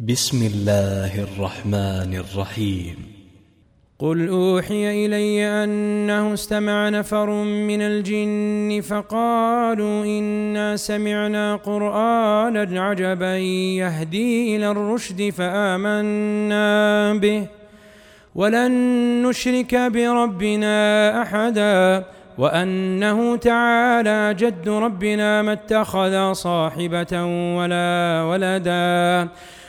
بسم الله الرحمن الرحيم. قل أوحي إلي أنه استمع نفر من الجن فقالوا إنا سمعنا قرآنا عجبا يهدي إلى الرشد فآمنا به. ولن نشرك بربنا أحدا. وأنه تعالى جد ربنا ما اتخذ صاحبة ولا ولدا.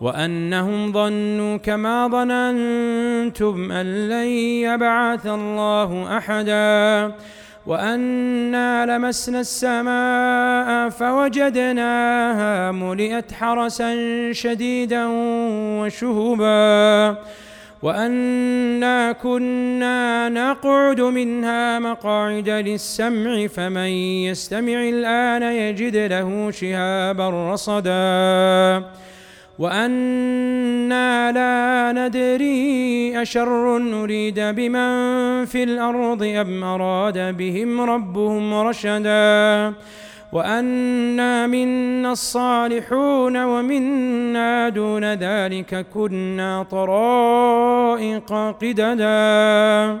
وأنهم ظنوا كما ظننتم أن لن يبعث الله أحدا. وأنا لمسنا السماء فوجدناها ملئت حرسا شديدا وشهبا وأنا كنا نقعد منها مقاعد للسمع فمن يستمع الآن يجد له شهابا رصدا. وأنا لا ندري اشر نريد بمن في الأرض ام اراد بهم ربهم رشدا وانا منا الصالحون ومنا دون ذلك كنا طرائق قددا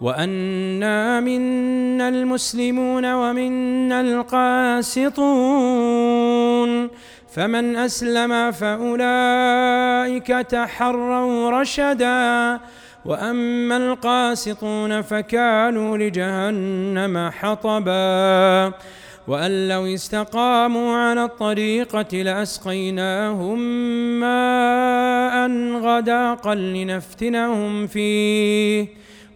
وأنا منا المسلمون ومنا القاسطون. فمن أسلم فأولئك تحروا رشدا. وأما القاسطون فكانوا لجهنم حطبا. وأن لو استقاموا على الطريقة لأسقيناهم ماء غداقا لنفتنهم فيه.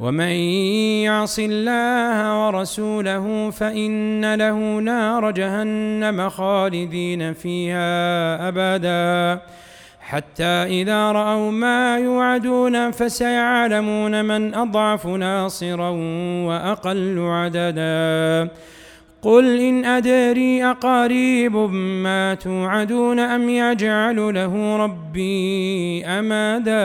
ومن يعص الله ورسوله فان له نار جهنم خالدين فيها ابدا حتى اذا راوا ما يوعدون فسيعلمون من اضعف ناصرا واقل عددا قل ان ادري اقريب ما توعدون ام يجعل له ربي امدا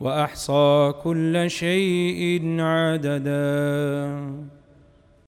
وأحصى كل شيء عددا.